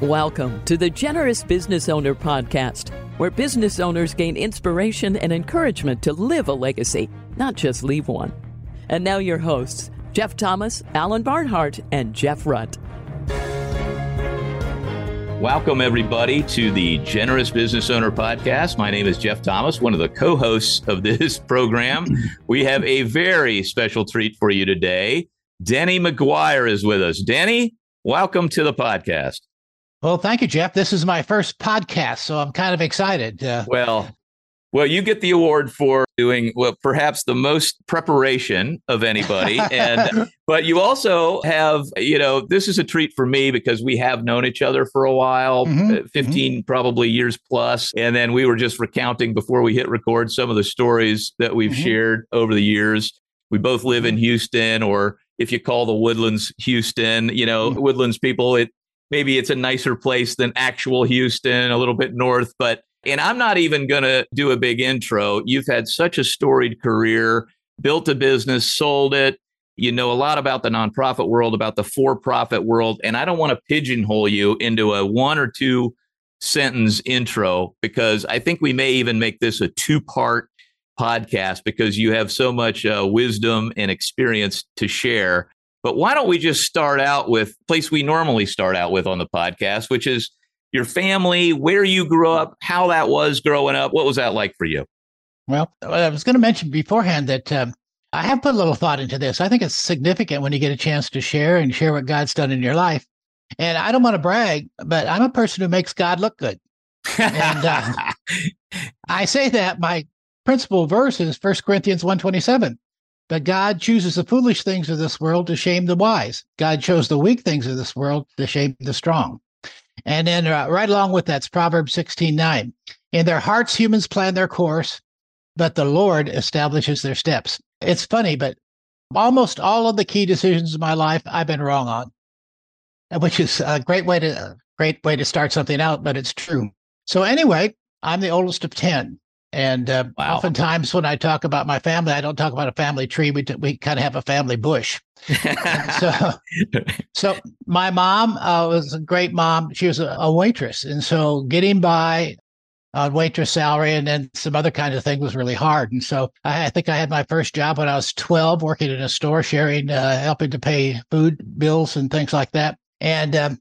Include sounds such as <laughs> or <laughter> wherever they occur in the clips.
Welcome to the Generous Business Owner Podcast, where business owners gain inspiration and encouragement to live a legacy, not just leave one. And now, your hosts, Jeff Thomas, Alan Barnhart, and Jeff Rutt. Welcome, everybody, to the Generous Business Owner Podcast. My name is Jeff Thomas, one of the co hosts of this <laughs> program. We have a very special treat for you today. Denny McGuire is with us. Denny, welcome to the podcast. Well, thank you, Jeff. This is my first podcast, so I'm kind of excited. Uh, well, well, you get the award for doing well, perhaps the most preparation of anybody, <laughs> and but you also have, you know, this is a treat for me because we have known each other for a while, mm-hmm. Uh, 15 mm-hmm. probably years plus, and then we were just recounting before we hit record some of the stories that we've mm-hmm. shared over the years. We both live in mm-hmm. Houston, or if you call the Woodlands Houston, you know, mm-hmm. Woodlands people, it maybe it's a nicer place than actual Houston, a little bit north. But, and I'm not even going to do a big intro. You've had such a storied career, built a business, sold it. You know a lot about the nonprofit world, about the for profit world. And I don't want to pigeonhole you into a one or two sentence intro because I think we may even make this a two part podcast because you have so much uh, wisdom and experience to share. But why don't we just start out with place we normally start out with on the podcast, which is your family, where you grew up, how that was growing up. What was that like for you? Well, I was going to mention beforehand that um, I have put a little thought into this. I think it's significant when you get a chance to share and share what God's done in your life. And I don't want to brag, but I'm a person who makes God look good. and uh, <laughs> I say that my principal verse is 1 Corinthians 127. God chooses the foolish things of this world to shame the wise. God chose the weak things of this world to shame the strong. And then uh, right along with that's Proverbs 16 9. In their hearts, humans plan their course, but the Lord establishes their steps. It's funny, but almost all of the key decisions of my life I've been wrong on, which is a great way to great way to start something out, but it's true. So anyway, I'm the oldest of 10. And uh, wow. oftentimes when I talk about my family, I don't talk about a family tree. We, t- we kind of have a family bush. so, <laughs> so my mom uh, was a great mom. She was a, a, waitress. And so getting by on waitress salary and then some other kind of thing was really hard. And so I, I, think I had my first job when I was 12, working in a store, sharing, uh, helping to pay food bills and things like that. And um,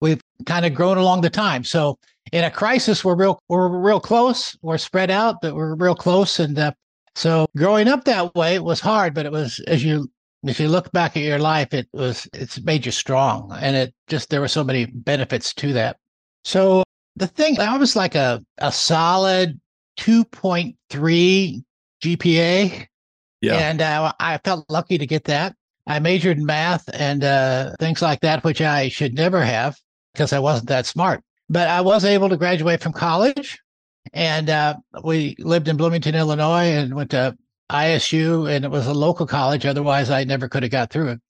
we've kind of grown along the time. So in a crisis, we're real we're real close. We're spread out, but we're real close. And uh, so growing up that way was hard, but it was as you if you look back at your life, it was it's made you strong, and it just there were so many benefits to that. So the thing I was like a a solid two point three GPA, yeah, and uh, I felt lucky to get that. I majored in math and uh, things like that, which I should never have because I wasn't that smart. But I was able to graduate from college, and uh, we lived in Bloomington, Illinois, and went to ISU, and it was a local college. Otherwise, I never could have got through it.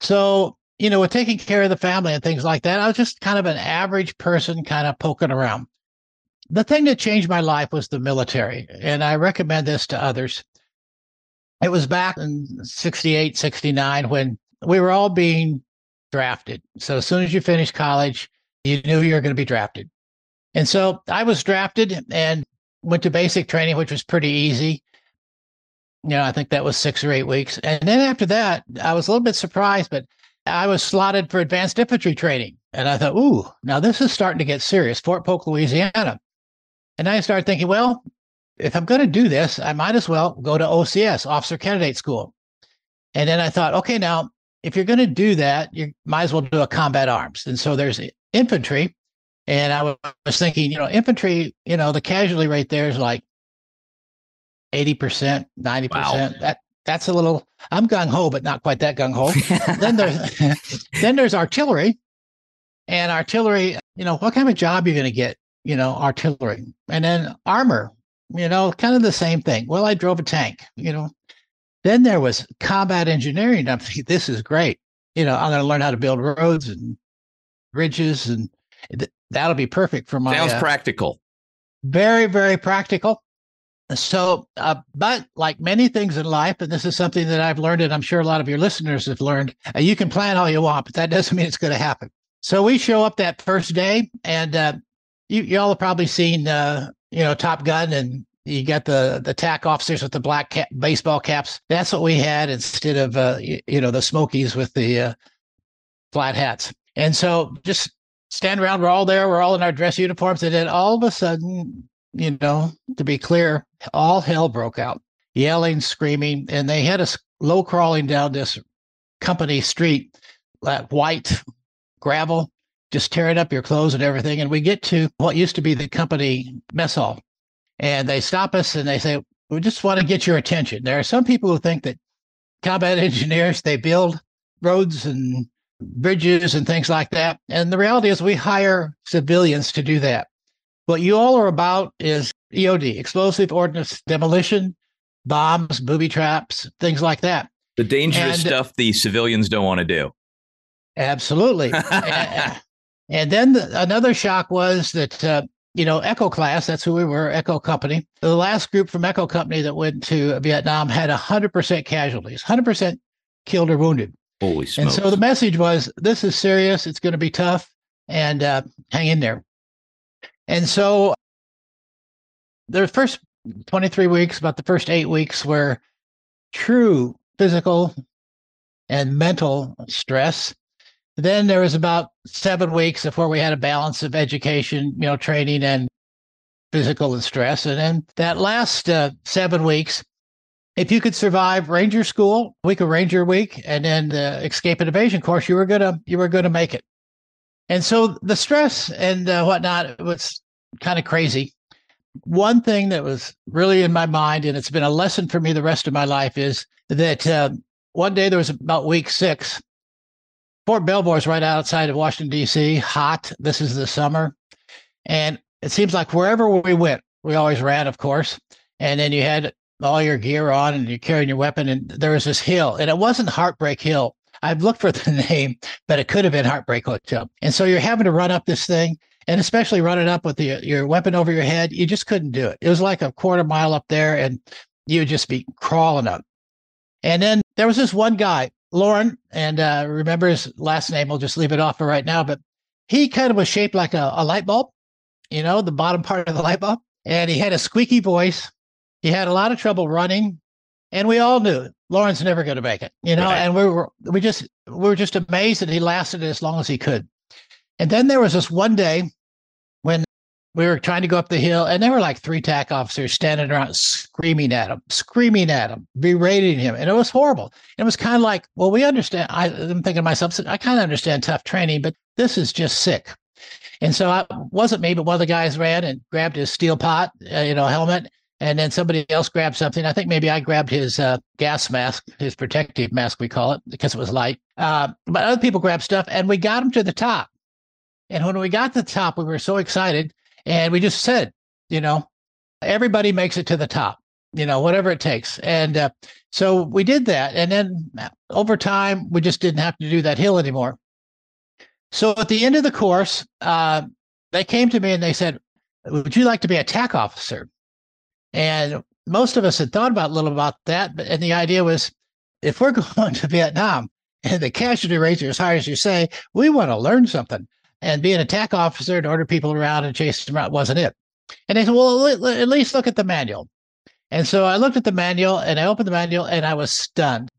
So, you know, with taking care of the family and things like that, I was just kind of an average person, kind of poking around. The thing that changed my life was the military, and I recommend this to others. It was back in 68, 69 when we were all being drafted. So as soon as you finish college, you knew you were going to be drafted. And so I was drafted and went to basic training, which was pretty easy. You know, I think that was six or eight weeks. And then after that, I was a little bit surprised, but I was slotted for advanced infantry training. And I thought, ooh, now this is starting to get serious. Fort Polk, Louisiana. And I started thinking, well, if I'm going to do this, I might as well go to OCS, Officer Candidate School. And then I thought, okay, now if you're going to do that, you might as well do a combat arms. And so there's infantry. And I was thinking, you know, infantry, you know, the casualty rate there is like 80%, 90%. Wow. That that's a little I'm gung ho, but not quite that gung ho. <laughs> then there's <laughs> then there's artillery. And artillery, you know, what kind of job you're gonna get, you know, artillery. And then armor, you know, kind of the same thing. Well, I drove a tank, you know. Then there was combat engineering. <laughs> I'm thinking, this is great. You know, I'm going to learn how to build roads and bridges, and th- that'll be perfect for my. Sounds uh, practical. Very, very practical. So, uh, but like many things in life, and this is something that I've learned, and I'm sure a lot of your listeners have learned, uh, you can plan all you want, but that <laughs> doesn't mean it's going to happen. So we show up that first day, and uh, you y'all have probably seen uh, you know Top Gun, and you got the the TAC officers with the black cap, baseball caps. That's what we had instead of uh, you, you know the Smokies with the uh, flat hats. And so just stand around. We're all there. We're all in our dress uniforms, and then all of a sudden, you know, to be clear, all hell broke out, yelling, screaming, and they had us low crawling down this company street, that white gravel, just tearing up your clothes and everything. And we get to what used to be the company mess hall. And they stop us and they say, We just want to get your attention. There are some people who think that combat <laughs> engineers, they build roads and bridges and things like that. And the reality is, we hire civilians to do that. What you all are about is EOD, explosive ordnance demolition, bombs, booby traps, things like that. The dangerous and, stuff the civilians don't want to do. Absolutely. <laughs> and, and, then the, another shock was that, uh, you know, Echo class, that's who we were, Echo Company. The last group from Echo Company that went to Vietnam had 100% casualties, 100% killed or wounded. Holy smokes. And so the message was this is serious, it's going to be tough, and uh, hang in there. And so the first 23 weeks, about the first eight weeks, were true physical and mental stress. Then there was about seven weeks before we had a balance of education, you know, training and physical and stress. And then that last uh, seven weeks, if you could survive Ranger School, week of Ranger Week, and then the Escape and Evasion course, you were gonna you were gonna make it. And so the stress and uh, whatnot was kind of crazy. One thing that was really in my mind, and it's been a lesson for me the rest of my life, is that uh, one day there was about week six. Fort Belvoir is right outside of Washington, D.C., hot. This is the summer. And it seems like wherever we went, we always ran, of course. And then you had all your gear on and you're carrying your weapon. And there was this hill, and it wasn't Heartbreak Hill. I've looked for <laughs> the name, but it could have been Heartbreak Hotel. And so you're having to run up this thing, and especially running up with the, your weapon over your head, you just couldn't do it. It was like a quarter mile up there, and you would just be crawling up. And then there was this one guy, Lauren, and uh, remember his last name. We'll just leave it off for right now. But he kind of was shaped like a, a light bulb, you know, the bottom part of the light bulb. And he had a squeaky voice. He had a lot of trouble running. And we all knew Lauren's never going to make it, you know, right. and we were, we just, we were just amazed that he lasted as long as he could. And then there was this one day when we were trying to go up the hill, and there were like three TAC officers standing around screaming at him, screaming at him, berating him. And it was horrible. And it was kind of like, well, we understand. I, am thinking to myself, I kind of understand tough training, but this is just sick. And so I wasn't me, but one of the guys ran and grabbed his steel pot, uh, you know, helmet. And then somebody else grabbed something. I think maybe I grabbed his uh, gas mask, his protective mask, we call it, because it was light. Uh, but other people grabbed stuff, and we got him to the top. And when we got to the top, we were so excited and we just said, you know, everybody makes it to the top, you know, whatever it takes. And uh, so we did that. And then over time, we just didn't have to do that hill anymore. So at the end of the course, uh, they came to me and they said, Would you like to be a TAC officer? And most of us had thought about a little about that. But, and the idea was if we're <laughs> going to Vietnam and the casualty rates are as high as you say, we want to learn something and be an attack officer and order people around and chase them around wasn't it. And they said, well, at least look at the manual. And so I looked at the manual and I opened the manual and I was stunned.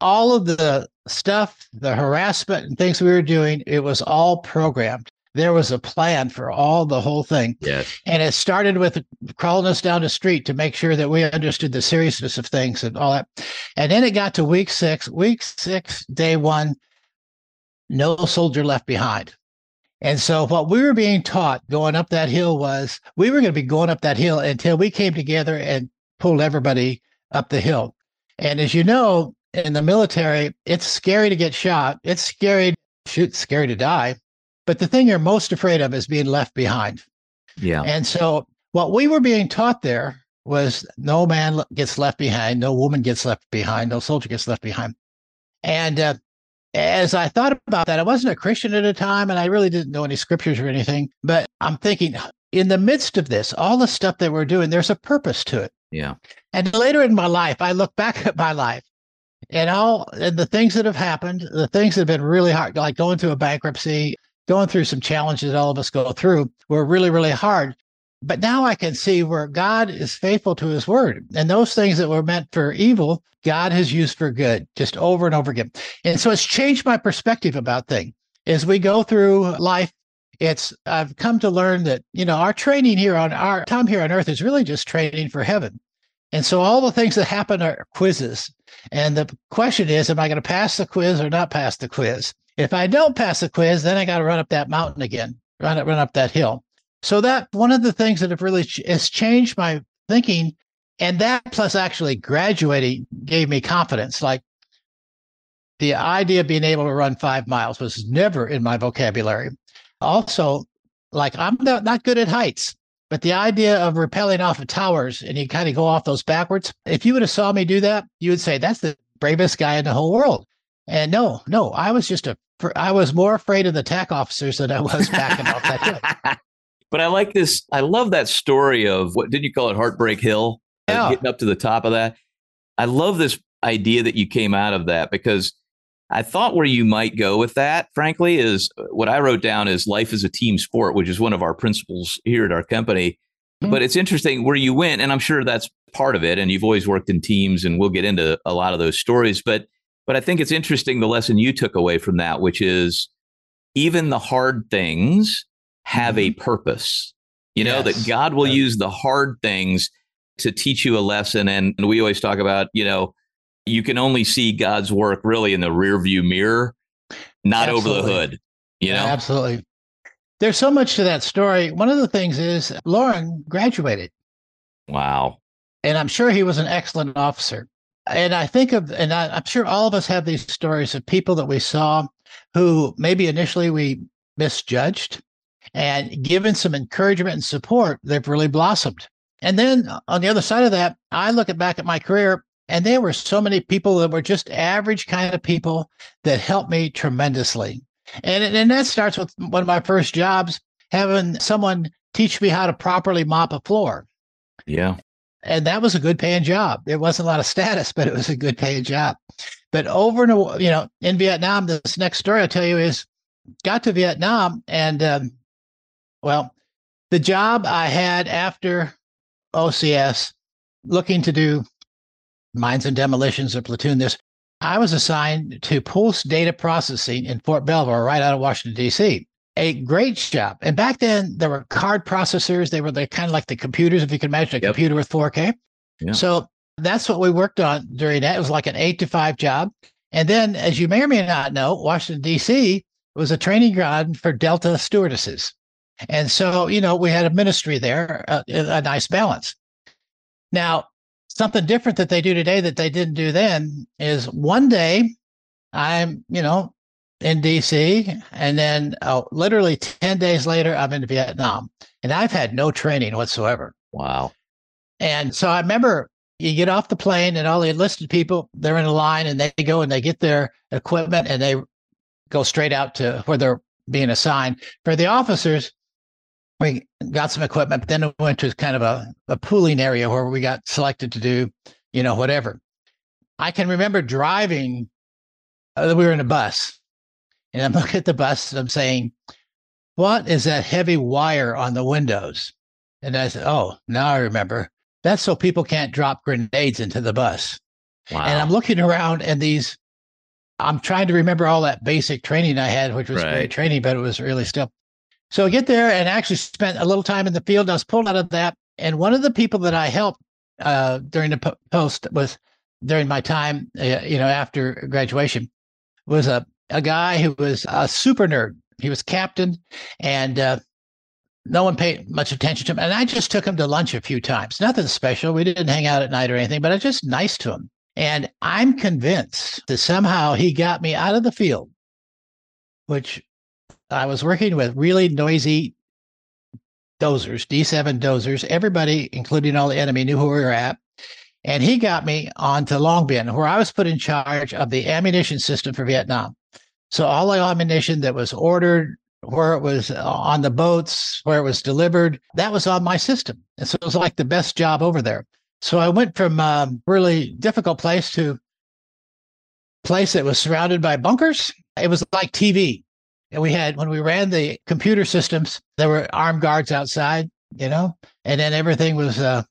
All of the stuff, the harassment and things we were doing, it was all programmed. There was a plan for all the whole thing. Yes. And it started with crawling us down the street to make sure that we understood the seriousness of things and all that. And then it got to week six, week six, day one no soldier left behind. And so what we were being taught going up that hill was we were going to be going up that hill until we came together and pulled everybody up the hill. And as you know, in the military, it's scary to get shot. It's scary, shoot, scary to die. But the thing you're most afraid of is being left behind. Yeah. And so what we were being taught there was no man gets left behind, no woman gets left behind, no soldier gets left behind. And uh, as I thought about that, I wasn't a Christian at the time and I really didn't know any scriptures or anything. But I'm thinking, in the midst of this, all the stuff that we're doing, there's a purpose to it. Yeah. And later in my life, I look back at my life and all and the things that have happened, the things that have been really hard, like going through a bankruptcy, going through some challenges all of us go through, were really, really hard. But now I can see where God is faithful to his word. And those things that were meant for evil, God has used for good just over and over again. And so it's changed my perspective about things. As we go through life, it's I've come to learn that, you know, our training here on our time here on earth is really just training for heaven. And so all the things that happen are quizzes. And the question is, am I going to pass the quiz or not pass the quiz? If I don't pass the quiz, then I got to run up that mountain again, run up, run up that hill. So that one of the things that have really ch- has changed my thinking, and that plus actually graduating gave me confidence. Like the idea of being able to run five miles was never in my vocabulary. Also, like I'm not, not good at heights, but the idea of rappelling off of towers and you kind of go off those backwards, if you would have saw me do that, you would say that's the bravest guy in the whole world. And no, no, I was just a, I was more afraid of the TAC officers than I was backing off that. <laughs> But I like this. I love that story of what did you call it? Heartbreak Hill. Uh, Yeah. getting up to the top of that. I love this idea that you came out of that because I thought where you might go with that, frankly, is uh, what I wrote down is life is a team sport, which is one of our principles here at our company. Mhm. But it's interesting where you went, and I'm sure that's part of it. And you've always worked in teams, and we'll get into a lot of those stories. But but I think it's interesting the lesson you took away from that, which is even the hard things have a mm-hmm. purpose. You know, that God will Yeah. use the hard things to teach you a lesson. And we always talk about, you know, you can only see God's work really in the rear view mirror, not over the hood. You know? Absolutely. There's so much to that story. One of the things is Lauren graduated, Wow. and I'm sure he was an excellent officer. And I think of, and I, I'm sure all of us have these stories of people that we saw who maybe initially we misjudged, and given some encouragement and support, they've really blossomed. And then uh, on the other side of that, I look at back at my career, and there were so many people that were just average kind of people that helped me tremendously. And and that starts with one of my first jobs, having someone teach me how to properly mop a floor. Yeah. And that was a good paying job. There wasn't a lot of status, but it was a good paying job. But over and you know, in Vietnam, this next story I'll tell you is got to Vietnam and um, well, the job I had after OCS, looking to do mines and demolitions or platoon this, I was assigned to post data processing in Fort Belvoir, right out of Washington, D.C. A great job. And back then, there were card processors. They were the, kind of like the computers, if you can imagine a Yep. computer with 4K. Yeah. So that's what we worked on during that. It was like an eight to five job. And then, as you may or may not know, Washington, D.C. was a training ground for Delta stewardesses. And so, you know, we had a ministry there, a, a nice balance. Now, something different that they do today that they didn't do then is one day I'm, you know, in DC, and then uh, literally 10 days later, I'm in Vietnam. And I've had no training whatsoever. Wow. And so I remember you get off the plane and all the enlisted people, they're in a line and they go and they get their equipment and they go straight out to where they're being assigned. For the officers, we got some equipment, but then we went to kind of a, a pooling area where we got selected to do, you know, whatever. I can remember driving, uh, we were in a bus and I'm <laughs> looking at the bus and I'm saying, what is that heavy wire on the windows? And I said, oh, now I remember. That's so people can't drop grenades into the bus. Wow. And I'm looking around and these, I'm trying to remember all that basic training I had, which was Right. great training, but it was really still. So I get there and actually spent a little time in the field. I was pulled out of that. And one of the people that I helped uh, during the po- post was during my time, uh, you know, after graduation, was a, a guy who was a super nerd. He was captain and uh, no one paid much attention to him. And I just took him to lunch a few times. Nothing special. We didn't hang out at night or anything, but I was just nice to him. And I'm convinced that somehow he got me out of the field, which I was working with really noisy dozers, D7 dozers. Everybody, including all the enemy, knew who we were at. And he got me onto Long Binh, where I was put in charge of the ammunition system for Vietnam. So all the ammunition that was ordered, where it was on the boats, where it was delivered, that was on my system. And so it was like the best job over there. So I went from a really difficult place to place that was surrounded by bunkers. It was like TV. And we had, when we ran the computer systems, there were armed guards outside, you know, and then everything was uh,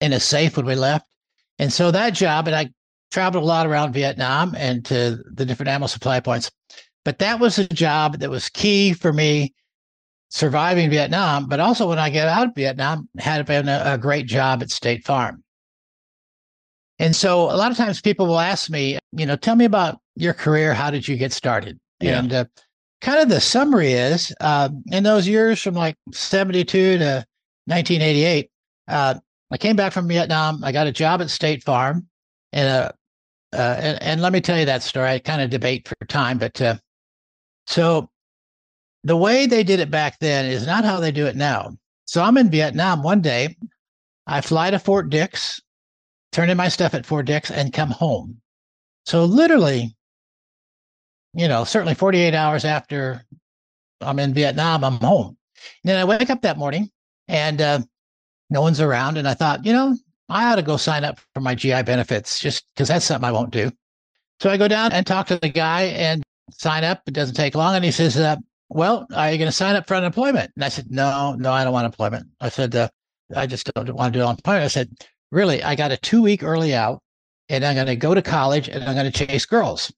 in a safe when we left. And so that job, and I traveled a lot around Vietnam and to the different ammo supply points. But that was a job that was key for me surviving Vietnam. But also when I get out of Vietnam, had been a, a great job at State Farm. And so a lot of times people will ask me, you know, tell me about your career. How did you get started? Yeah. And uh, kind of the summary is uh, in those years from like 72 to 1988, uh, I came back from Vietnam. I got a job at State Farm. And, uh, uh, and, and, let me tell you that story. I kind of debate for time, but uh, so the way they did it back then is not how they do it now. So I'm in Vietnam one day. I fly to Fort Dix, turn in my stuff at Fort Dix, and come home. So literally, you know, certainly 48 hours after I'm in Vietnam, I'm home. And then I wake up that morning and uh, no one's around. And I thought, you know, I ought to go sign up for my GI benefits just because that's something I won't do. So I go down and talk to the guy and sign up. It doesn't take long. And he says, uh, Well, are you going to sign up for unemployment? And I said, No, no, I don't want employment. I said, uh, I just don't want to do unemployment. I said, Really, I got a two week early out and I'm going to go to college and I'm going to chase girls.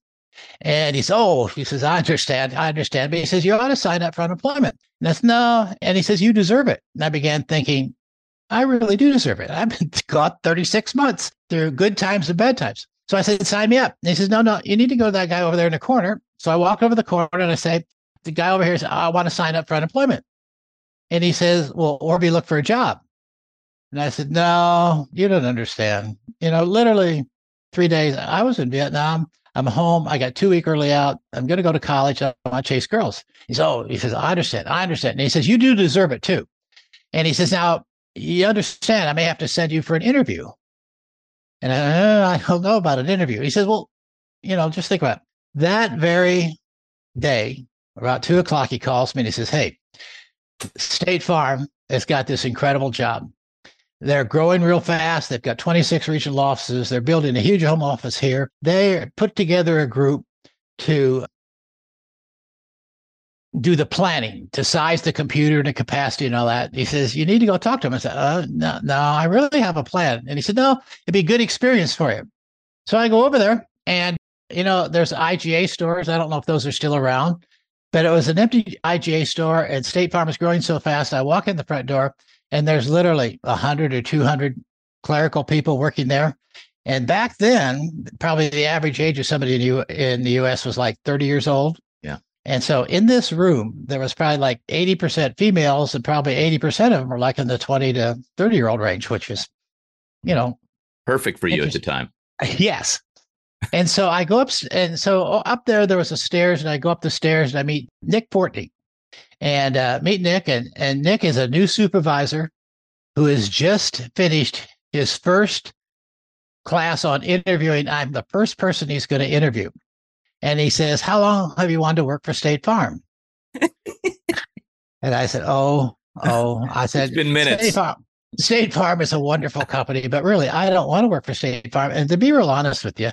And he says, Oh, he says, I understand. I understand. But he says, You ought to sign up for unemployment. And that's no. And he says, You deserve it. And I began thinking, I really do deserve it. I've been <laughs> gone 36 months through good times and bad times. So I said, sign me up. And he says, no, no, you need to go to that guy over there in the corner. So I walk over the corner and I say, the guy over here says, I want to sign up for unemployment. And he says, well, or be look for a job. And I said, no, you don't understand. You know, literally three days, I was in Vietnam. I'm home. I got two week early out. I'm going to go to college. I want to chase girls. He says, oh, he says, I understand. I understand. And he says, you do deserve it too. And he says, now you understand, I may have to send you for an interview. And I, uh, I don't know about an interview. He says, well, you know, just think about it. that very day, about two o'clock, he calls me and he says, Hey, State Farm has got this incredible job. They're growing real fast. They've got 26 regional offices. They're building a huge home office here. They put together a group to do the planning to size the computer and the capacity and all that. He says, You need to go talk to him. I said, uh, no, no, I really have a plan. And he said, No, it'd be a good experience for you. So I go over there and, you know, there's IGA stores. I don't know if those are still around, but it was an empty IGA store and State Farm is growing so fast. I walk in the front door and there's literally 100 or 200 clerical people working there. And back then, probably the average age of somebody in, U- in the US was like 30 years old. And so in this room, there was probably like 80% females, and probably 80% of them were like in the 20 to 30 year old range, which is, you know, perfect for you at the time. <laughs> Yes. and so I go up, and so up there, there was a stairs, and I go up the stairs and I meet Nick Portney and uh, meet Nick. And, and Nick is a new supervisor who has just finished his first class on interviewing. I'm the first person he's going to interview and he says, How long have you wanted to work for State Farm? <laughs> and I said, Oh, oh, I said, It's been minutes. State Farm. State Farm is a wonderful company, but really, I don't want to work for State Farm. And to be real honest with you,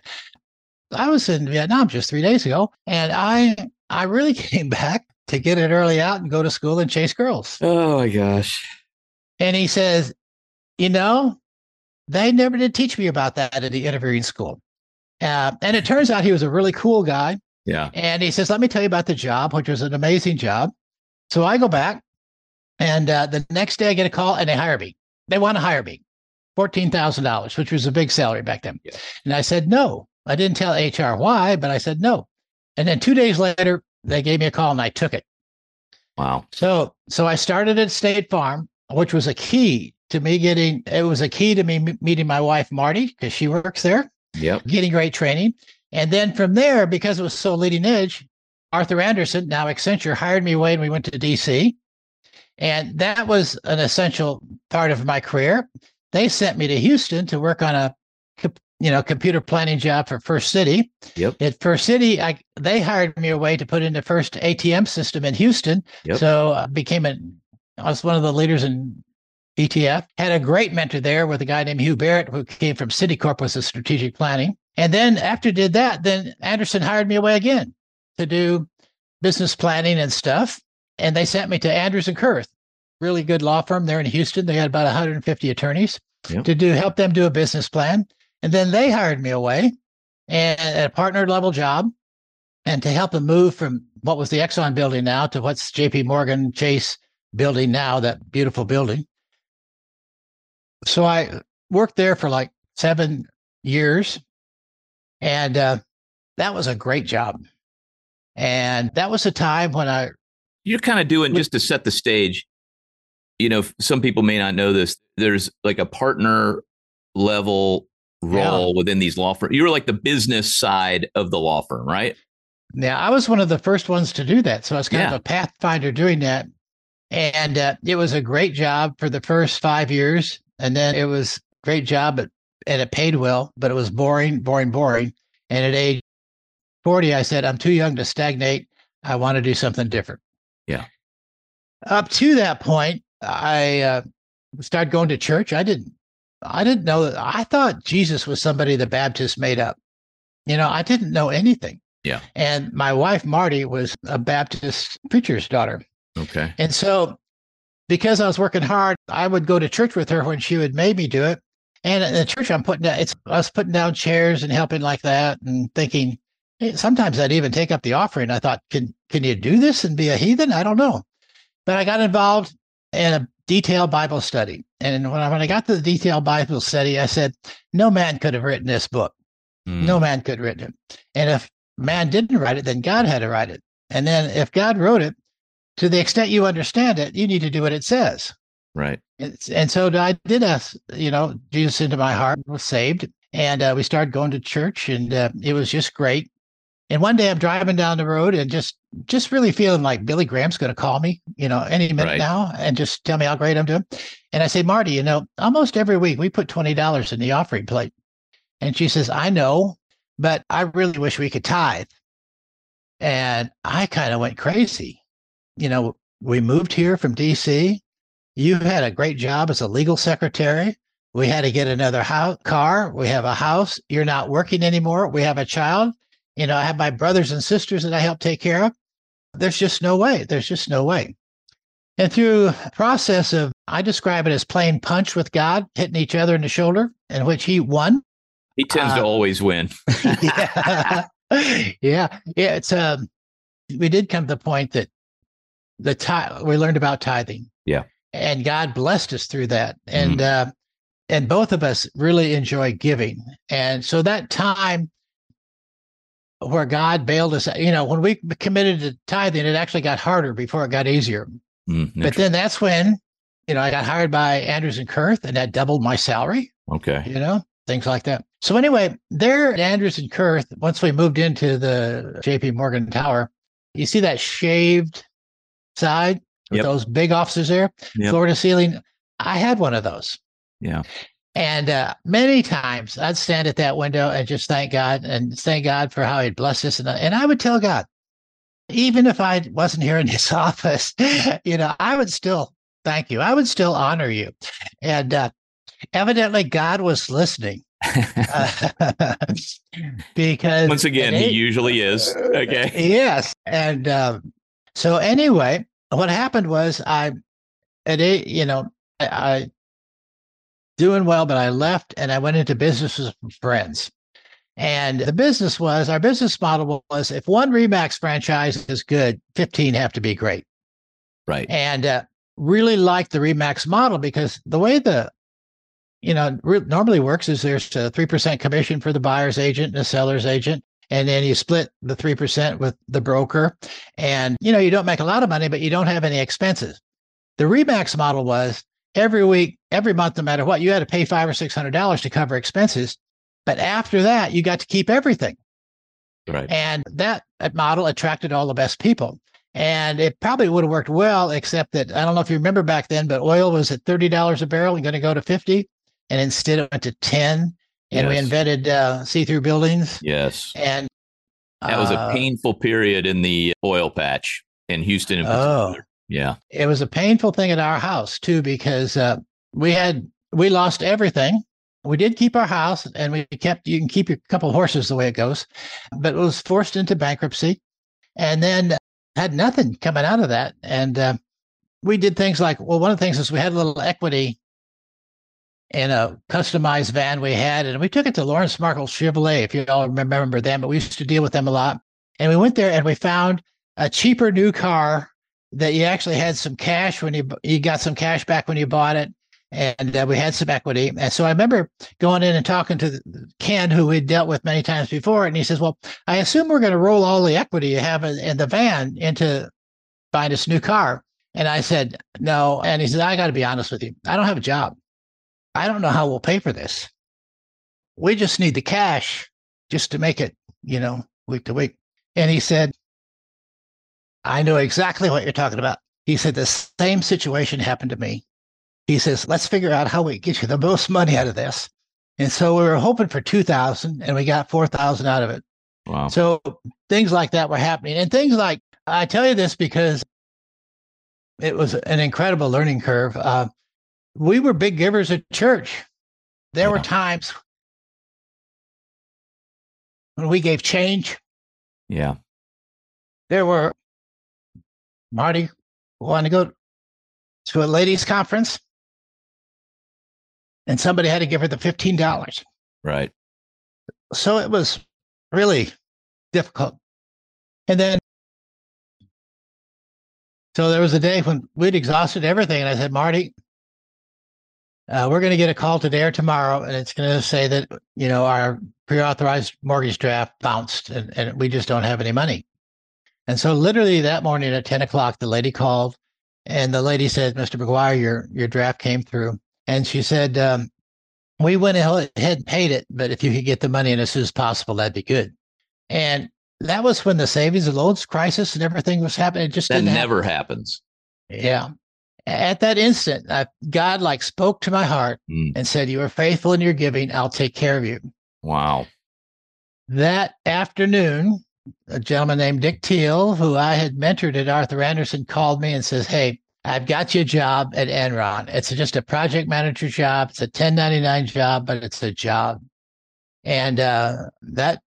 I was in Vietnam just three days ago, and I I really <laughs> came back to get it early out and go to school and chase girls. Oh my gosh! And he says, you know, they never did teach me about that at the interviewing school. Uh, and it turns out he was a really cool guy. Yeah. And he says, Let me tell you about the job, which was an amazing job. So I go back, and uh, the next day I get a call and they hire me. They want to hire me $14,000, which was a big salary back then. Yeah. And I said, No. I didn't tell HR why, but I said no. And then two days later, they gave me a call and I took it. Wow. So, so I started at State Farm, which was a key to me getting, it was a key to me meeting my wife, Marty, because she works there. Yep. Getting great training. And then from there, because it was so leading edge, Arthur Andersen, now Accenture, hired me away and we went to DC. And that was an essential part of my career. They sent me to Houston to work on a you know computer planning job for First City. Yep. At First City, I they hired me away to put in the first ATM system in Houston. Yep. So I became a I was one of the leaders in ETF. Had a great mentor there with a guy named Hugh Barrett, who came from Citicorp, was a strategic planning. And then after did that, then Andersen hired me away again to do business planning and stuff. And they sent me to Andrews and Kurth, really good law firm there in Houston. They had about 150 attorneys yep. to do help them do a business plan. And then they hired me away and at a partner level job and to help them move from what was the Exxon building now to what's JP Morgan Chase building now, that beautiful building. So I worked there for like seven years and uh, that was a great job. And that was a time when I. You're kind of doing, just to set the stage, you know, some people may not know this. There's like a partner level role yeah. within these law firms. You were like the business side of the law firm, right? Yeah, I was one of the first ones to do that. So I was kind yeah. of a pathfinder doing that. And uh, it was a great job for the first five years. And then it was great job, but, and it paid well, but it was boring, boring, boring. And at age 40, I said, I'm too young to stagnate. I want to do something different. Yeah. Up to that point, I uh, started going to church. I didn't, I didn't know that. I thought Jesus was somebody the Baptists made up. You know, I didn't know anything. Yeah. And my wife, Marty, was a Baptist preacher's daughter. Okay. And so because I was working hard, I would go to church with her when she would make me do it. And in the church, I'm putting down, it's, was putting down chairs and helping like that and thinking, hey, sometimes I'd even take up the offering. I thought, can, can you do this and be a heathen? I don't know. But I got involved in a detailed Bible study. And when I, when I got to the detailed Bible study, I said, no man could have written this book. Mm. No man could have written it. And if man didn't write it, then God had to write it. And then if God wrote it, to the extent you understand it, you need to do what it says. Right. And, and so I did ask, you know, Jesus into my heart, was saved. And uh, we started going to church, and uh, it was just great. And one day I'm driving down the road and just just really feeling like Billy Graham's going to call me, you know, any minute right. now and just tell me how great I'm doing. And I say, Marty, you know, almost every week we put twenty dollars in the offering plate. And she says, I know, but I really wish we could tithe. And I kind of went crazy. You know, we moved here from DC. You had a great job as a legal secretary. We had to get another house, car. We have a house. You're not working anymore. We have a child. You know, I have my brothers and sisters that I help take care of. There's just no way. There's just no way. And through process of, I describe it as playing punch with God, hitting each other in the shoulder, in which he won he tends uh, to always win. <laughs> <laughs> yeah. <laughs> yeah. Yeah. It's um we did come to the point that the tithe we learned about tithing. Yeah. And God blessed us through that. And mm. uh and both of us really enjoy giving. And so that time where God bailed us, you know, when we committed to tithing, it actually got harder before it got easier. Mm, but then that's when, you know, I got hired by Andrews and Kurth and that doubled my salary. Okay. You know, things like that. So anyway, there at Andrews and Kurth, once we moved into the JP Morgan Tower, you see that shaved side with yep. those big offices there, yep. floor to ceiling. I had one of those. Yeah. And uh, many times I'd stand at that window and just thank God and thank God for how He'd blessed us. And, and I would tell God, even if I wasn't here in His <laughs> office, you know, I would still thank you. I would still honor you. And uh, evidently, God was listening <laughs> because once again, he usually is. Okay. Yes. And um, so anyway, what happened was I at eight, you know, I, I doing well, but I left and I went into business with friends. And the business was our business model was if one Remax franchise is good, 15 have to be great. Right. And uh, really liked the Remax model because the way the you know, re- normally works is there's a 3% commission for the buyer's agent and the seller's agent. And then you split the 3% with the broker. And, you know, you don't make a lot of money, but you don't have any expenses. The Remax model was every week, every month, no matter what, you had to pay five or $600 to cover expenses. But after that, you got to keep everything. Right. And that model attracted all the best people. And it probably would have worked well, except that I don't know if you remember back then, but oil was at $30 a barrel and going to go to 50 and instead it went to 10 and yes. we invented uh, see-through buildings. Yes. And that was uh, a painful period in the oil patch in houston in oh, yeah. It was a painful thing at our house too because uh, we had we lost everything. We did keep our house and we kept you can keep your couple horses the way it goes but it was forced into bankruptcy. And then had nothing coming out of that. And uh, we did things like well one of the things is we had a little equity in a customized van we had and we took it to lawrence markle chevrolet if you all remember them but we used to deal with them a lot and we went there and we found a cheaper new car that you actually had some cash when you you got some cash back when you bought it and uh, we had some equity. And so I remember going in and talking to Ken, who we'd dealt with many times before, and he says, "Well, I assume we're going to roll all the equity you have in, in the van into buying this new car." And I said, "No." And he said, "I got to be honest with you. I don't have a job. I don't know how we'll pay for this. We just need the cash just to make it, you know, week to week." And he said, "I know exactly what you're talking about." He said, "The same situation happened to me." he says, let's figure out how we get you the most money out of this. And so we were hoping for 2000 and we got 4000 out of it. Wow. So things like that were happening. And things like, I tell you this because it was an incredible learning curve. Uh, we were big givers at church. There yeah. were times when we gave change. Yeah. There were, Marty wanted to go to a ladies' conference and somebody had to give her the $15. Right. So it was really difficult. And then, so there was a day when we'd exhausted everything. And I said, Marty, uh, we're going to get a call today or tomorrow, and it's going to say that, you know, our pre authorized mortgage draft bounced and, and we just don't have any money. And so, literally that morning at 10 o'clock, the lady called and the lady said, Mr. McGuire, your, your draft came through. And she said, um, we went ahead and paid it, but if you could get the money in as soon as possible, that'd be good. And that was when the savings and loans crisis and everything was happening. It just that never happen. happens. Yeah. At that instant, I, God like spoke to my heart mm. and said, "You are faithful in your giving. I'll take care of you." Wow. That afternoon, a gentleman named Dick Teal, who I had mentored at Arthur Andersen, called me and says, "Hey, I've got you a job at Enron. It's just a project manager job. It's a 1099 job, but it's a job. And uh, that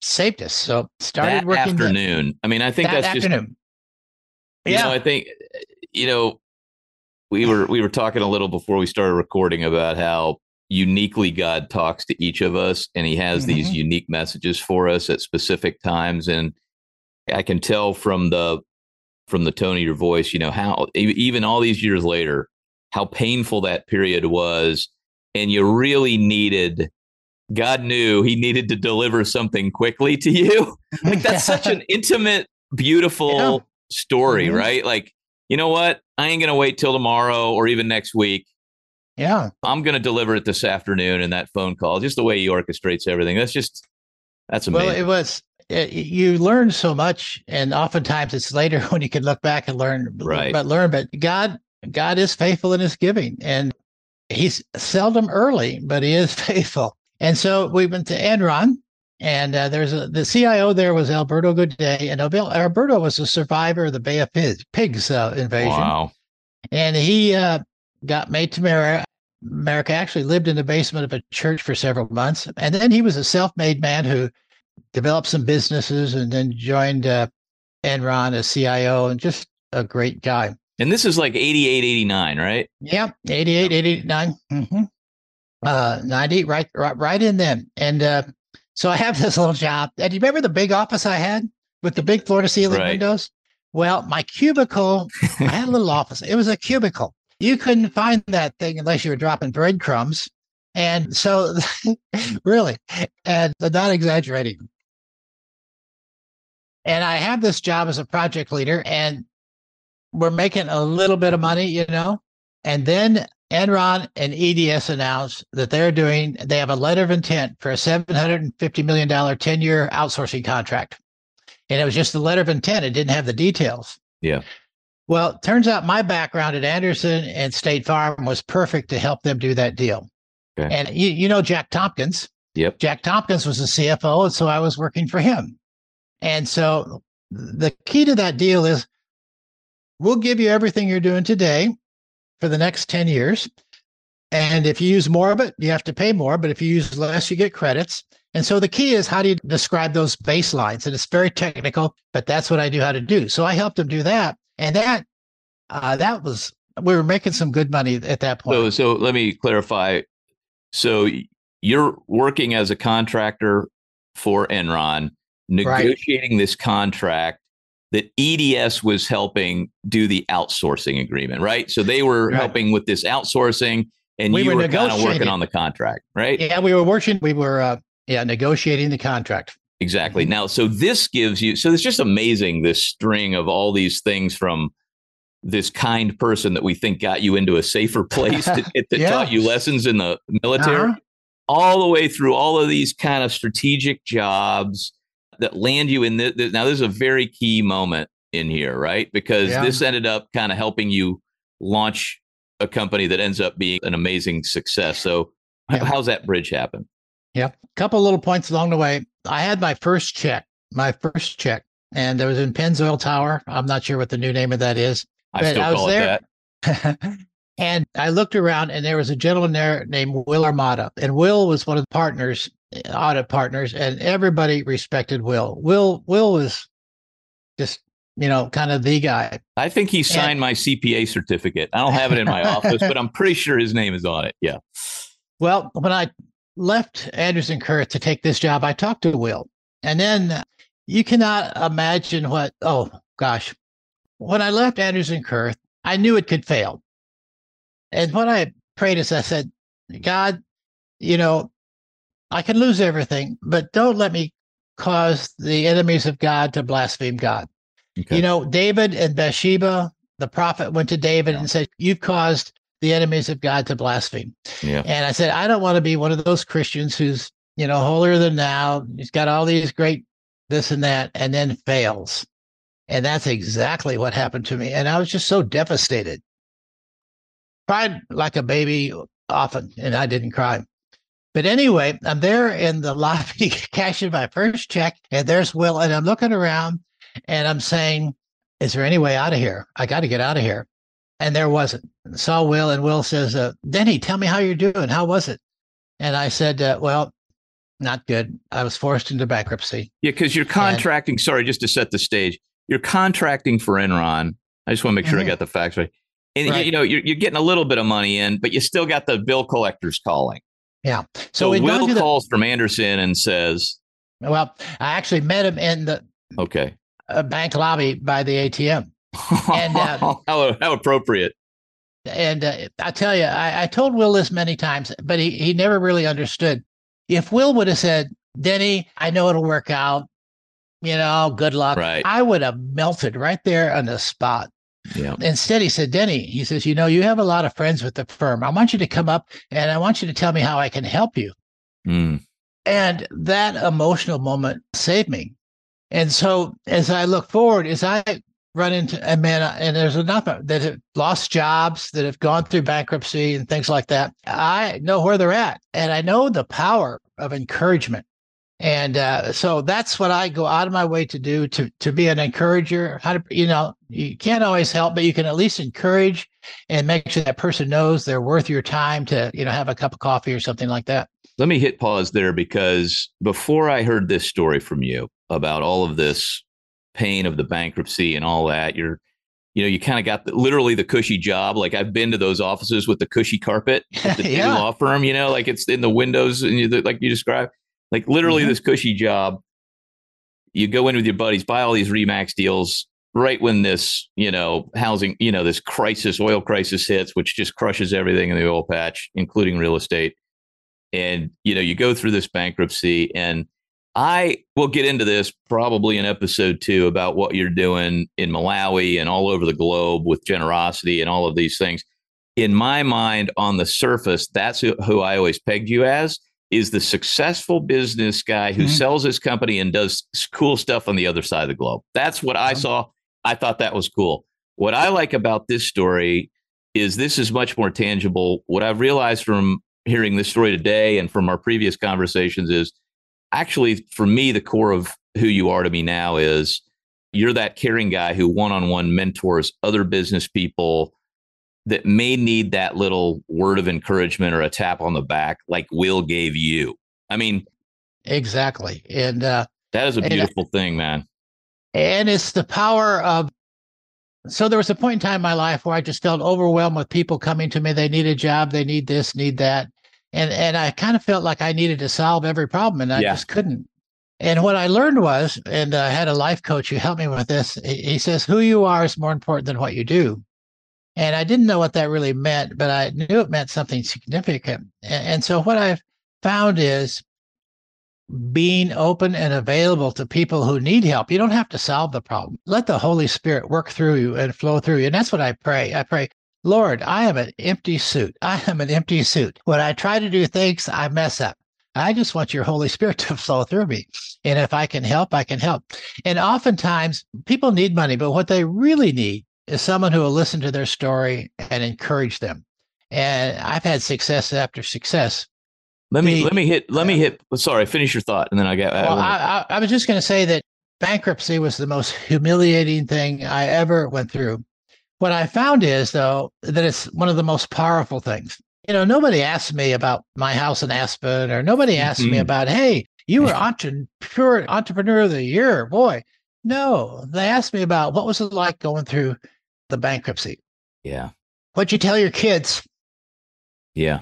saved us. So started that working afternoon. The, I mean, I think that that's afternoon. just yeah. You know, I think you know we were we were talking a little before we started recording about how uniquely God talks to each of us, and He has mm-hmm. these unique messages for us at specific times. And I can tell from the from the tone of your voice, you know, how even all these years later, how painful that period was. And you really needed, God knew he needed to deliver something quickly to you. <laughs> like that's such <laughs> an intimate, beautiful yeah. story, mm-hmm. right? Like, you know what? I ain't going to wait till tomorrow or even next week. Yeah. I'm going to deliver it this afternoon in that phone call, just the way he orchestrates everything. That's just, that's amazing. Well, it was, it, you learn so much, and oftentimes it's later <laughs> when you can look back and learn. Right. But learn, but God, God is faithful in His giving, and He's seldom early, but He is <laughs> faithful. And so we went to Enron, and uh, there's a, the CIO there was Alberto Godet, and Alberto was a survivor of the Bay of Pigs, Pigs uh, invasion. Wow. And he uh, got made to America. America actually lived in the basement of a church for several months, and then he was a self-made man who developed some businesses, and then joined uh, Enron as CIO, and just a great guy. And this is like 88, 89, right? Yeah, 88, 89. Mm-hmm. Uh, 90, right, right, right in them. And uh, so I have <laughs> this little job. And do you remember the big office I had with the big floor to ceiling right. windows? Well, my cubicle, I had a little <laughs> office. It was a cubicle. You couldn't find that thing unless you were dropping breadcrumbs. And so, <laughs> really, and not exaggerating. And I have this job as a project leader, and we're making a little bit of money, you know. And then Enron and EDS announced that they're doing, they have a letter of intent for a $750 million 10 year outsourcing contract. And it was just the letter of intent, it didn't have the details. Yeah. Well, turns out my background at Andersen and State Farm was perfect to help them do that deal. Okay. And you, you know Jack Tompkins. Yep. Jack Tompkins was the CFO, and so I was working for him. And so the key to that deal is we'll give you everything you're doing today for the next 10 years. And if you use more of it, you have to pay more. But if you use less, you get credits. And so the key is how do you describe those baselines? And it's very technical, but that's what I do how to do. So I helped them do that. And that uh, that was we were making some good money at that point. So so let me clarify. So you're working as a contractor for Enron, negotiating right. this contract that EDS was helping do the outsourcing agreement, right? So they were right. helping with this outsourcing and we you were, were kind of working on the contract, right? Yeah, we were working, we were uh, yeah, negotiating the contract. Exactly. Now, so this gives you so it's just amazing this string of all these things from this kind person that we think got you into a safer <laughs> place that, that yeah. taught you lessons in the military, uh-huh. all the way through all of these kind of strategic jobs that land you in this. Now, this is a very key moment in here, right? Because yeah. this ended up kind of helping you launch a company that ends up being an amazing success. So, yeah. how's that bridge happen? Yeah, a couple little points along the way. I had my first check, my first check, and it was in Pennzoil Tower. I'm not sure what the new name of that is. I still I was there. <laughs> and I looked around, and there was a gentleman there named Will Armada, and Will was one of the partners audit partners, and everybody respected Will. Will Will was just you know kind of the guy. I think he signed and, my CPA certificate. I don't have it in my office, but I'm pretty sure his name is on it. Yeah. Well, when I left Andrews Kurth to take this job, I talked to Will, and then you cannot imagine what. Oh gosh, when I left Andrews Kurth, I knew it could fail, and what I prayed is I said, God, you know, I can lose everything, but don't let me cause the enemies of God to blaspheme God. Okay. You know, David and Bathsheba, the prophet went to David yeah. and said, You've caused the enemies of God to blaspheme. Yeah. And I said, I don't want to be one of those Christians who's, you know, holier than now. He's got all these great this and that, and then fails. And that's exactly what happened to me. And I was just so devastated. Cried like a baby often, and I didn't cry. But anyway, I'm there in the <laughs> lobby cashing my first check, and there's Will, and I'm looking around and I'm saying, Is there any way out of here? I got to get out of here. And there wasn't. Saw Will, and Will says, uh, Denny, tell me how you're doing. How was it? And I said, uh, Well, not good. I was forced into bankruptcy. Yeah, because you're contracting. And, sorry, just to set the stage, you're contracting for Enron. I just want to make sure mm-hmm. I got the facts right. And right. you know, you're, you're getting a little bit of money in, but you still got the bill collectors calling. Yeah. So, so Will calls from Andersen and says, "Well, I actually met him in the okay bank lobby by the ATM." and uh, <laughs> how how appropriate. And uh, I tell you, I, I told Will this many times, but he he never really understood. If Will would have said, "Denny, I know it'll work out," you know, good luck. Right. I would have melted right there on the spot. Yeah. Instead, he said, Denny, he says, you know, you have a lot of friends with the firm. I want you to come up and I want you to tell me how I can help you. Mm. And that emotional moment saved me. And so as I look forward, as I run into, and man, and there's enough that have lost jobs, that have gone through bankruptcy and things like that, I know where they're at. And I know the power of encouragement and uh, so that's what I go out of my way to do to to be an encourager. How to you know you can't always help, but you can at least encourage and make sure that person knows they're worth your time to you know have a cup of coffee or something like that. Let me hit pause there because before I heard this story from you about all of this pain of the bankruptcy and all that, you're you know, you kind of got the, literally the cushy job. Like I've been to those offices with the cushy carpet, the <laughs> yeah. law firm. You know, like it's in the windows and you, like you described. Like literally mm-hmm. this cushy job. You go in with your buddies, buy all these Remax deals right when this, you know, housing, you know, this crisis, oil crisis hits, which just crushes everything in the oil patch, including real estate. And, you know, you go through this bankruptcy and I will get into this probably in episode two about what you're doing in Malawi and all over the globe with generosity and all of these things. In my mind, on the surface, that's who I always pegged you as is the successful business guy who mm-hmm. sells his company and does cool stuff on the other side of the globe. That's what I saw. I thought that was cool. What I like about this story is this is much more tangible. What I've realized from hearing this story today and from our previous conversations is actually, for me, the core of who you are to me now is you're that caring guy who one on one mentors other business people that may need that little word of encouragement or a tap on the back like Will gave you. I mean, exactly. And uh, that is a beautiful and, thing, man. And it's the power of. So there was a point in time in my life where I just felt overwhelmed with people coming to me. They need a job. They need this, need that. And, and I kind of felt like I needed to solve every problem and I yeah. just couldn't. And what I learned was, and I had a life coach who helped me with this. He says, Who you are is more important than what you do. And I didn't know what that really meant, but I knew it meant something significant. And, so what I've found is being open and available to people who need help. You don't have to solve the problem. Let the Holy Spirit work through you and flow through you. And that's what I pray. I pray, Lord, I am an empty suit. I am an empty suit. When I try to do things, I mess up. I just want your Holy Spirit <laughs> to flow through me. And if I can help, I can help. And oftentimes people need money, but what they really need is someone who will listen to their story and encourage them. And I've had success after success. Let me the, let me hit let me hit. Sorry, finish your thought, and then I got. Well, I, I, I was just going to say that bankruptcy was the most humiliating thing I ever went through. What I found is, though, that it's one of the most powerful things. You know, nobody asked me about my house in Aspen, or nobody asked mm-hmm. me about, hey, you were <laughs> entrepreneur entrepreneur of the year, boy. No, they asked me about what was it like going through the bankruptcy. Yeah. What'd you tell your kids? Yeah.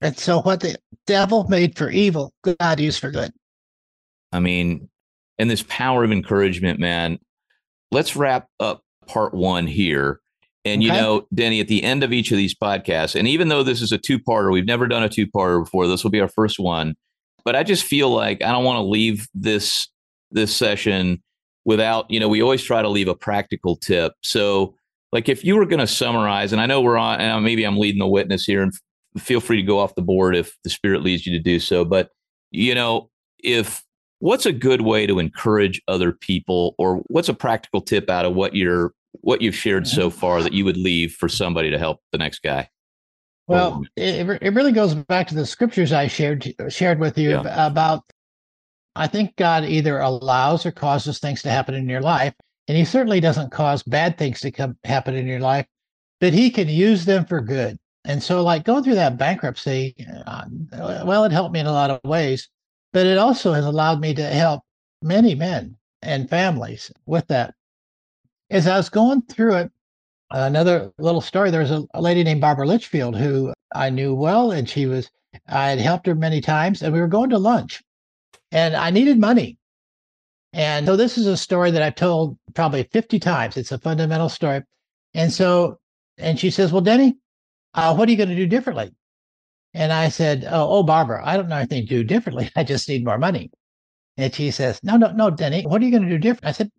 And so what the devil made for evil, God used for good. I mean, and this power of encouragement, man. Let's wrap up part one here. And okay. you know, Denny, at the end of each of these podcasts, and even though this is a two-parter, we've never done a two-parter before. This will be our first one. But I just feel like I don't want to leave this this session without, you know, we always try to leave a practical tip. So, like if you were going to summarize, and I know we're on, and maybe I'm leading the witness here, and feel free to go off the board if the Spirit leads you to do so. But, you know, if what's a good way to encourage other people, or what's a practical tip out of what you're what you've shared so mm-hmm. far that you would leave for somebody to help the next guy? Well, it, it really goes back to the scriptures I shared shared with you yeah. about I think God either allows or causes things to happen in your life. And he certainly doesn't cause bad things to come happen in your life, but he can use them for good. And so, like going through that bankruptcy, uh, well, it helped me in a lot of ways, but it also has allowed me to help many men and families with that. As I was going through it, another little story there was a, a lady named Barbara Litchfield who I knew well, and she was, I had helped her many times, and we were going to lunch and I needed money. And so this is a story that I've told probably 50 times. It's a fundamental story. And so, and she says, Well, Denny, uh, what are you going to do differently? And I said, oh, oh, Barbara, I don't know anything to do differently. <laughs> I just need more money. And she says, No, no, no, Denny, what are you going to do different? I said,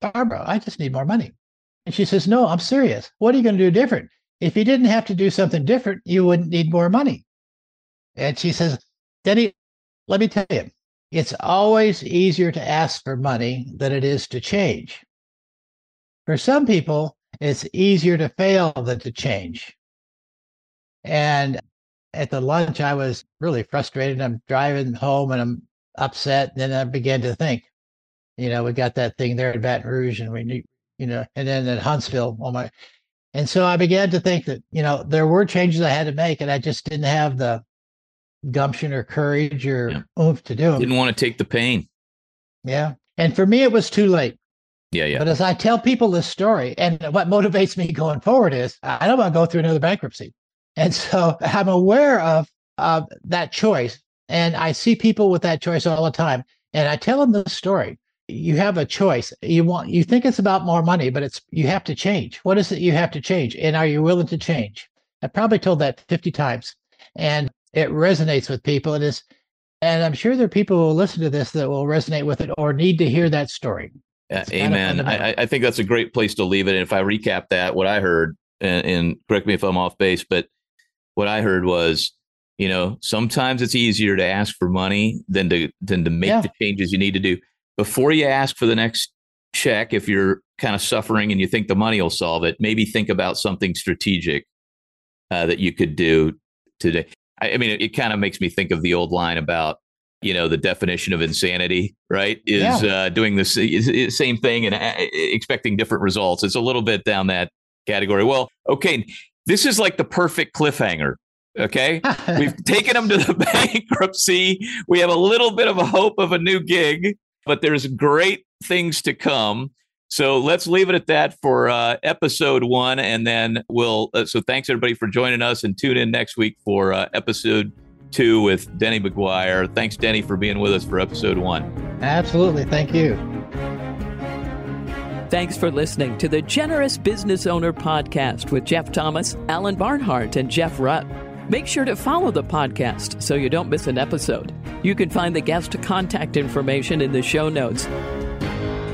Barbara, I just need more money. And she says, No, I'm serious. What are you going to do different? If you didn't have to do something different, you wouldn't need more money. And she says, Denny, let me tell you, it's always easier to ask for money than it is to change. For some people, it's easier to fail than to change. And at the lunch, I was really frustrated. I'm driving home and I'm upset. And then I began to think, you know, we got that thing there in Baton Rouge and we you know, and then at Huntsville, oh my. And so I began to think that, you know, there were changes I had to make and I just didn't have the gumption or courage or yeah. oomph to do them. Didn't want to take the pain. Yeah. And for me, it was too late. Yeah, yeah. But as I tell people this story, and what motivates me going forward is I don't want to go through another bankruptcy. And so <laughs> I'm aware of, of that choice. And I see people with that choice all the time. And I tell them the story. You have a choice. You want you think it's about more money, but it's you have to change. What is it you have to change? And are you willing to change? I probably told that 50 times. And it resonates with people. It is, and I'm sure there are people who will listen to this that will resonate with it or need to hear that story. Yeah, amen. I, I, think that's a great place to leave it. And if I recap that, what I heard, and, and correct me if I'm off base, but what I heard was, you know, sometimes it's easier to ask for money than to than to make yeah. the changes you need to do. Before you ask for the next check, if you're kind of suffering and you think the money will solve it, maybe think about something strategic uh, that you could do today. I, I mean, it, it kind of makes me think of the old line about you know the definition of insanity right is yeah. uh, doing the same thing and uh, expecting different results it's a little bit down that category well Okay, this is like the perfect cliffhanger. Okay, we've <laughs> taken them to the <laughs> bankruptcy. We have a little bit of a hope of a new gig, but there's great things to come. So let's leave it at that for uh, episode one, and then we'll. Uh, so thanks everybody for joining us, and tune in next week for uh, episode two with Denny McGuire. Thanks, Denny, for being with us for episode one. Absolutely, thank you. Thanks for listening to the Generous Business Owner Podcast with Jeff Thomas, Alan Barnhart, and Jeff Rutt. Make sure to follow the podcast so you don't miss an episode. You can find the guest contact information in the show notes.